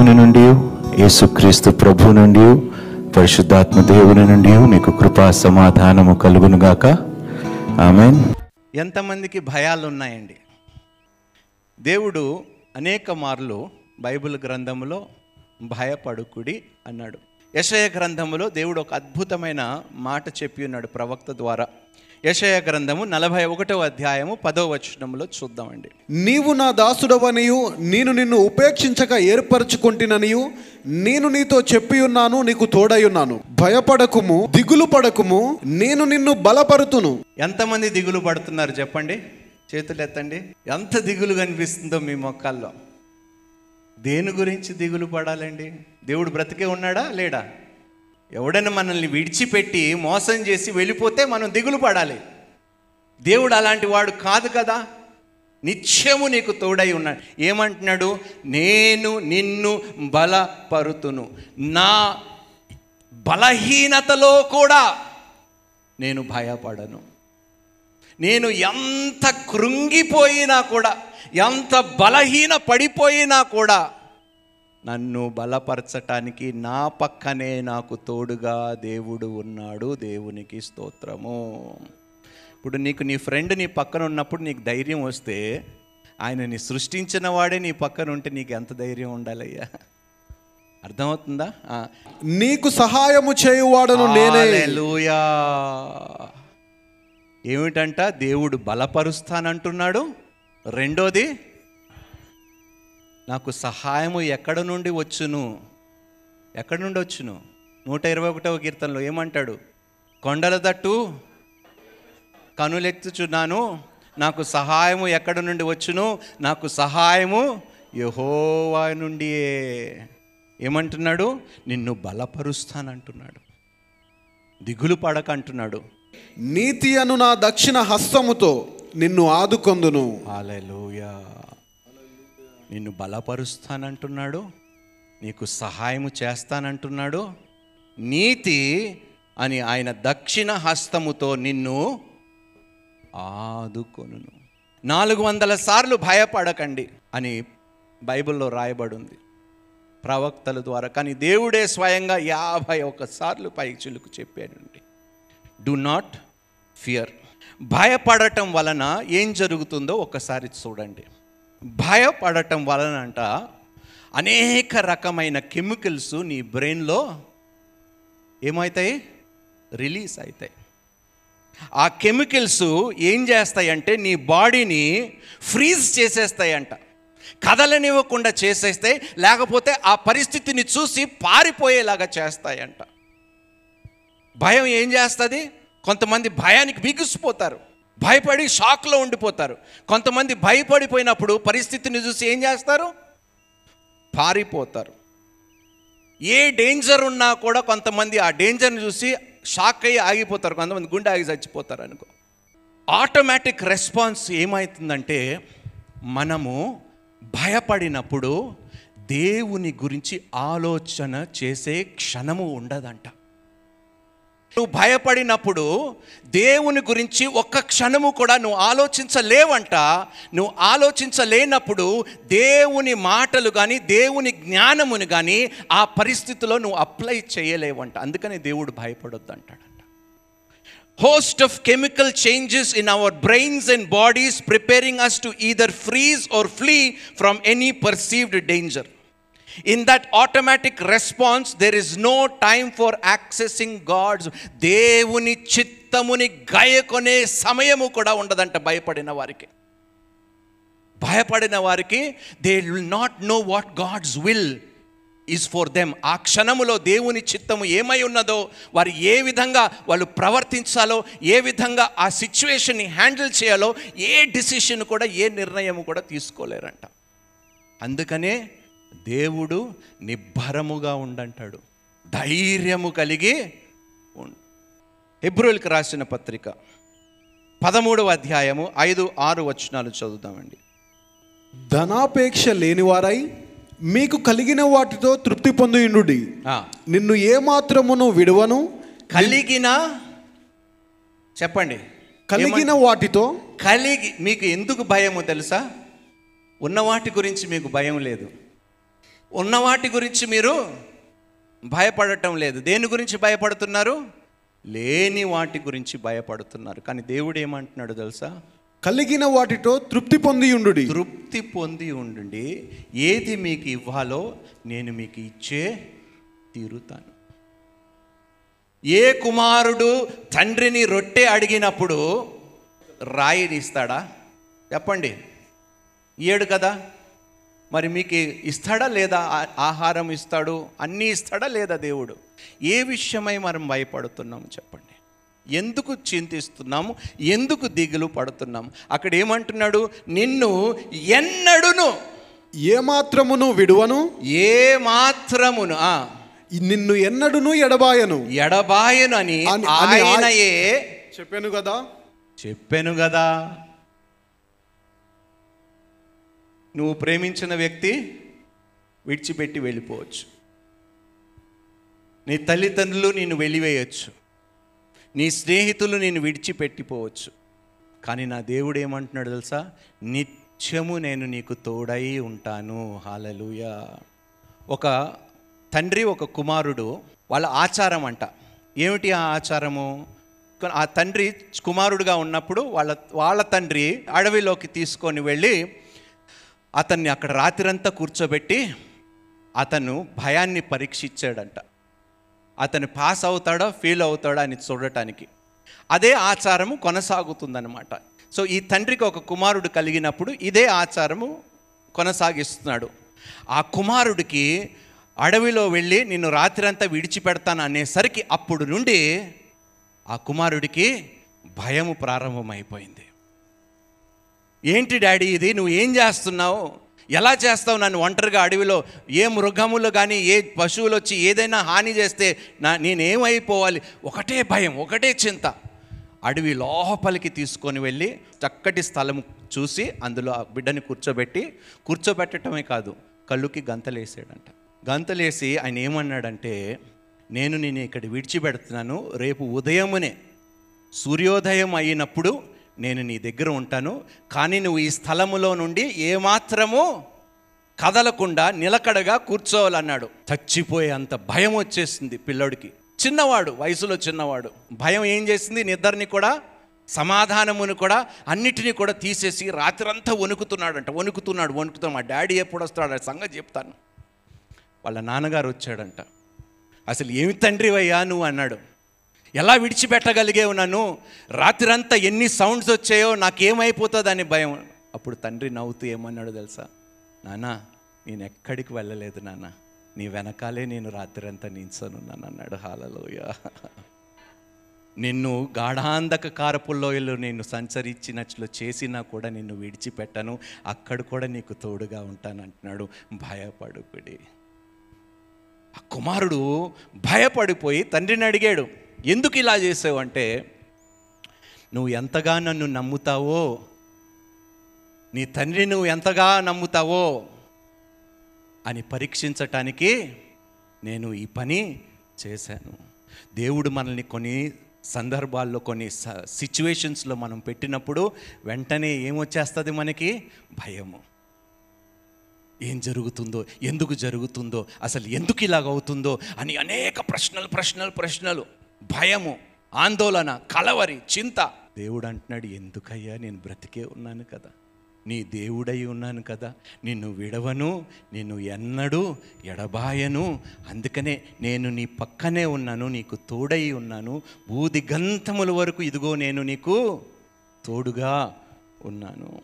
దేవుని నుండి యేసుక్రీస్తు ప్రభు నుండి పరిశుద్ధాత్మ దేవుని నుండి మీకు కృపా సమాధానము కలుగునుగాక ఆమె ఎంతమందికి భయాలు ఉన్నాయండి దేవుడు అనేక మార్లు బైబిల్ గ్రంథములో భయపడుకుడి అన్నాడు. యశయ గ్రంథములో దేవుడు ఒక అద్భుతమైన మాట చెప్పి ఉన్నాడు ప్రవక్త ద్వారా. యశయ గ్రంథము నలభై ఒకటవ అధ్యాయము పదో వచనంలో చూద్దామండి. నీవు నా దాసుడవనియు నేను నిన్ను ఉపేక్షించక ఏర్పరచుకుంటుననియు నేను నీతో చెప్పి ఉన్నాను నీకు తోడై ఉన్నాను భయపడకుము దిగులు పడకుము నేను నిన్ను బలపరుతును. ఎంతమంది దిగులు పడుతున్నారు చెప్పండి? చేతులు ఎత్తండి. ఎంత దిగులు కనిపిస్తుందో మీ మొక్కల్లో. దేని గురించి దిగులు పడాలండి? దేవుడు బ్రతికే ఉన్నాడా? లేడా? ఎవడైనా మనల్ని విడిచిపెట్టి మోసం చేసి వెళ్ళిపోతే మనం దిగులు పడాలి. దేవుడు అలాంటి వాడు కాదు కదా. నిత్యము నీకు తోడై ఉన్నాడు. ఏమంటున్నాడు? నేను నిన్ను బలపరుతును. నా బలహీనతలో కూడా నేను భయపడను. నేను ఎంత కృంగిపోయినా కూడా ఎంత బలహీన పడిపోయినా కూడా నన్ను బలపరచటానికి నా పక్కనే నాకు తోడుగా దేవుడు ఉన్నాడు. దేవునికి స్తోత్రము. ఇప్పుడు నీకు నీ ఫ్రెండ్ నీ పక్కన ఉన్నప్పుడు నీకు ధైర్యం వస్తే ఆయనని సృష్టించిన వాడే నీ పక్కన ఉంటే నీకు ఎంత ధైర్యం ఉండాలయ్యా? అర్థమవుతుందా. నీకు సహాయము చేయువాడను నేనే. ఏమిటంట? దేవుడు బలపరుస్తానంటున్నాడు. రెండోది నాకు సహాయము ఎక్కడ నుండి వచ్చును? ఎక్కడ నుండి వచ్చును? నూట ఇరవై ఒకటవ కీర్తనలో ఏమంటాడు? కొండల తట్టు కనులెత్తుచున్నాను. నాకు సహాయము ఎక్కడ నుండి వచ్చును? నాకు సహాయము యహోవా నుండియే. ఏమంటున్నాడు? నిన్ను బలపరుస్తానంటున్నాడు. దిగులు పడక అంటున్నాడు నీతి అను నా దక్షిణ హస్తముతో నిన్ను ఆదుకొందును. హల్లెలూయా. నిన్ను బలపరుస్తానంటున్నాడు నీకు సహాయము చేస్తానంటున్నాడు నీతి అని ఆయన దక్షిణ హస్తముతో నిన్ను ఆదుకొను నాలుగు వందల సార్లు భయపడకండి అని బైబిల్లో రాయబడింది. ప్రవక్తల ద్వారా కానీ దేవుడే స్వయంగా యాభై సార్లు పై చిలుకు చెప్పాడండి. డు నాట్ ఫియర్ భయపడటం వలన ఏం జరుగుతుందో ఒకసారి చూడండి. భయపడటం వలన అంట అనేక రకమైన కెమికల్స్ నీ బ్రెయిన్లో ఏమవుతాయి రిలీజ్ అవుతాయి ఆ కెమికల్స్ ఏం చేస్తాయంటే నీ బాడీని ఫ్రీజ్ చేసేస్తాయంట. కదలనివ్వకుండా చేసేస్తే లేకపోతే ఆ పరిస్థితిని చూసి పారిపోయేలాగా చేస్తాయంట. భయం ఏం చేస్తుంది? కొంతమంది భయానికి బిగుసిపోతారు. భయపడి షాక్లో ఉండిపోతారు. కొంతమంది భయపడిపోయినప్పుడు పరిస్థితిని చూసి ఏం చేస్తారు? పారిపోతారు. ఏ డేంజర్ ఉన్నా కూడా కొంతమంది ఆ డేంజర్ని చూసి షాక్ అయ్యి ఆగిపోతారు. కొంతమంది గుండె ఆగి చచ్చిపోతారు అనుకో. ఆటోమేటిక్ రెస్పాన్స్ ఏమవుతుందంటే మనము భయపడినప్పుడు దేవుని గురించి ఆలోచన చేసే క్షణము ఉండదంట. నువ్వు భయపడినప్పుడు దేవుని గురించి ఒక్క క్షణము కూడా నువ్వు ఆలోచించలేవంట. నువ్వు ఆలోచించలేనప్పుడు దేవుని మాటలు కానీ దేవుని జ్ఞానముని కానీ ఆ పరిస్థితిలో నువ్వు అప్లై చేయలేవంట. అందుకని దేవుడు భయపడొద్దు అంటాడంట host of chemical changes in our brains and bodies preparing us to either freeze or flee from any perceived danger in that automatic response there is no time for accessing God's దేవుని చిత్తముని గయకొనే సమయము కూడా ఉండదంట భయపడిన వారికి. భయపడిన వారికి they will not know what God's will is for them ఆ క్షణములో దేవుని చిత్తము ఏమై ఉన్నదో వారు ఏ విధంగా వాళ్ళు ప్రవర్తించాలో ఏ విధంగా ఆ సిచ్యువేషన్ని హ్యాండిల్ చేయాలో ఏ డిసిషన్ కూడా ఏ నిర్ణయం కూడా తీసుకోలేరంట. అందుకనే దేవుడు నిబ్బరముగా ఉండంటాడు. ధైర్యము కలిగి ఉండు. హెబ్రోల్కి రాసిన పత్రిక పదమూడవ అధ్యాయము ఐదు ఆరు వచనాలు చదువుదామండి. ధనాపేక్ష లేనివారై మీకు కలిగిన వాటితో తృప్తి పొందియుండు ఆ, నిన్ను ఏమాత్రమును విడువను? కలిగిన చెప్పండి. కలిగిన వాటితో? కలిగి మీకు ఎందుకు భయము తెలుసా? ఉన్న వాటి గురించి మీకు భయం లేదు. ఉన్న వాటి గురించి మీరు భయపడటం లేదు. దేని గురించి భయపడుతున్నారు? లేని వాటి గురించి భయపడుతున్నారు. కానీ దేవుడు ఏమంటున్నాడు తెలుసా? కలిగిన వాటితో తృప్తి పొంది ఉండు తృప్తి పొంది ఉండండి. ఏది మీకు ఇవ్వాలో నేను మీకు ఇచ్చే తీరుతాను. ఏ కుమారుడు తండ్రిని రొట్టె అడిగినప్పుడు రాయిని ఇస్తాడా? చెప్పండి. ఇయ్యడు కదా? మరి మీకు ఇస్తాడా లేదా ఆహారం ఇస్తాడు? అన్నీ ఇస్తాడా లేదా దేవుడు? ఏ విషయమై మనం భయపడుతున్నాము చెప్పండి. ఎందుకు చింతిస్తున్నాము? ఎందుకు దిగులు పడుతున్నాము? అక్కడ ఏమంటున్నాడు? నిన్ను ఎన్నడును. ఏమాత్రమును విడువను? ఏ మాత్రమును నిన్ను ఎన్నడును ఎడబాయను? ఎడబాయను అని ఆయనయే చెప్పాను కదా. చెప్పాను కదా. నువ్వు ప్రేమించిన వ్యక్తి విడిచిపెట్టి వెళ్ళిపోవచ్చు. నీ తల్లిదండ్రులు నేను వెళ్ళివేయచ్చు నీ స్నేహితులు నేను విడిచిపెట్టిపోవచ్చు. కానీ నా దేవుడు ఏమంటున్నాడు తెలుసా? నిత్యము నేను నీకు తోడై ఉంటాను. హాలలుయ ఒక తండ్రి ఒక కుమారుడు వాళ్ళ ఆచారం అంట. ఏమిటి ఆ ఆచారము? ఆ తండ్రి కుమారుడుగా ఉన్నప్పుడు వాళ్ళ వాళ్ళ తండ్రి అడవిలోకి తీసుకొని వెళ్ళి అతన్ని అక్కడ రాత్రంతా కూర్చోబెట్టి అతను భయాన్ని పరీక్షించాడంట. అతను పాస్ అవుతాడో ఫెయిల్ అవుతాడా అని చూడటానికి. అదే ఆచారము కొనసాగుతుందన్నమాట. సో ఈ తండ్రికి ఒక కుమారుడు కలిగినప్పుడు ఇదే ఆచారము కొనసాగిస్తున్నాడు. ఆ కుమారుడికి అడవిలో వెళ్ళి నిన్ను రాత్రంతా విడిచిపెడతాను అనేసరికి అప్పుడు నుండి ఆ కుమారుడికి భయము ప్రారంభమైపోయింది. ఏంటి డాడీ ఇది? నువ్వు ఏం చేస్తున్నావు? ఎలా చేస్తావు నన్ను ఒంటరిగా అడవిలో? ఏ మృగములు కానీ ఏ పశువులు వచ్చి ఏదైనా హాని చేస్తే నా నేనేమైపోవాలి? ఒకటే భయం ఒకటే చింత. అడవి లోపలికి తీసుకొని వెళ్ళి చక్కటి స్థలం చూసి అందులో ఆ బిడ్డని కూర్చోబెట్టి కూర్చోబెట్టడమే కాదు కళ్ళుకి గంతలేసాడంట. గంతలేసి ఆయన ఏమన్నాడంటే నేను నేను ఇక్కడ విడిచిపెడుతున్నాను. రేపు ఉదయమునే సూర్యోదయం అయినప్పుడు నేను నీ దగ్గర ఉంటాను కానీ నువ్వు ఈ స్థలములో నుండి ఏమాత్రము కదలకుండా నిలకడగా కూర్చోవాలన్నాడు. చచ్చిపోయే అంత భయం వచ్చేసింది పిల్లోడికి. చిన్నవాడు వయసులో చిన్నవాడు. భయం ఏం చేసింది? నిద్రని కూడా సమాధానమును కూడా అన్నిటినీ కూడా తీసేసి రాత్రంతా వణుకుతున్నాడంట. వణుకుతున్నాడు వణుకుతున్నాడు. మా డాడీ ఎప్పుడు వస్తాడు సంగతి చెప్తాను. వాళ్ళ నాన్నగారు వచ్చాడంట. అసలు ఏమి తండ్రివయ్యా నువ్వు? అన్నాడు. ఎలా విడిచిపెట్టగలిగేవు నన్ను? రాత్రంతా ఎన్ని సౌండ్స్ వచ్చాయో నాకేమైపోతుందని భయం. అప్పుడు తండ్రి నవ్వుతూ ఏమన్నాడు తెలుసా? నానా నేను ఎక్కడికి వెళ్ళలేదు నాన్న నీ వెనకాలే నేను రాత్రంతా నించనున్నాను అన్నాడు. హాలలోయ. నిన్ను గాఢాంధక కారపుల్లోయలో నేను సంచరించినట్లు చేసినా కూడా నిన్ను విడిచిపెట్టను. అక్కడ కూడా నీకు తోడుగా ఉంటాను అంటున్నాడు భయపడుకుడి ఆ కుమారుడు భయపడిపోయి తండ్రిని అడిగాడు ఎందుకు ఇలా చేసావు అంటే నువ్వు ఎంతగా నన్ను నమ్ముతావో నీ తండ్రి నువ్వు ఎంతగా నమ్ముతావో అని పరీక్షించటానికి నేను ఈ పని చేశాను. దేవుడు మనల్ని కొన్ని సందర్భాల్లో కొన్ని సిచ్యువేషన్స్లో మనం పెట్టినప్పుడు వెంటనే ఏమొచ్చేస్తుంది మనకి? భయము. ఏం జరుగుతుందో ఎందుకు జరుగుతుందో అసలు ఎందుకు ఇలాగ అవుతుందో అని అనేక ప్రశ్నలు ప్రశ్నలు ప్రశ్నలు. భయము ఆందోళన కలవరి చింత. దేవుడు అంటున్నాడు ఎందుకయ్యా నేను బ్రతికే ఉన్నాను కదా. నీ దేవుడై ఉన్నాను కదా. నిన్ను విడవను నిన్ను ఎన్నడూ ఎడబాయను. అందుకనే నేను నీ పక్కనే ఉన్నాను నీకు తోడై ఉన్నాను. బూది గంతముల వరకు ఇదిగో నేను నీకు తోడుగా ఉన్నాను.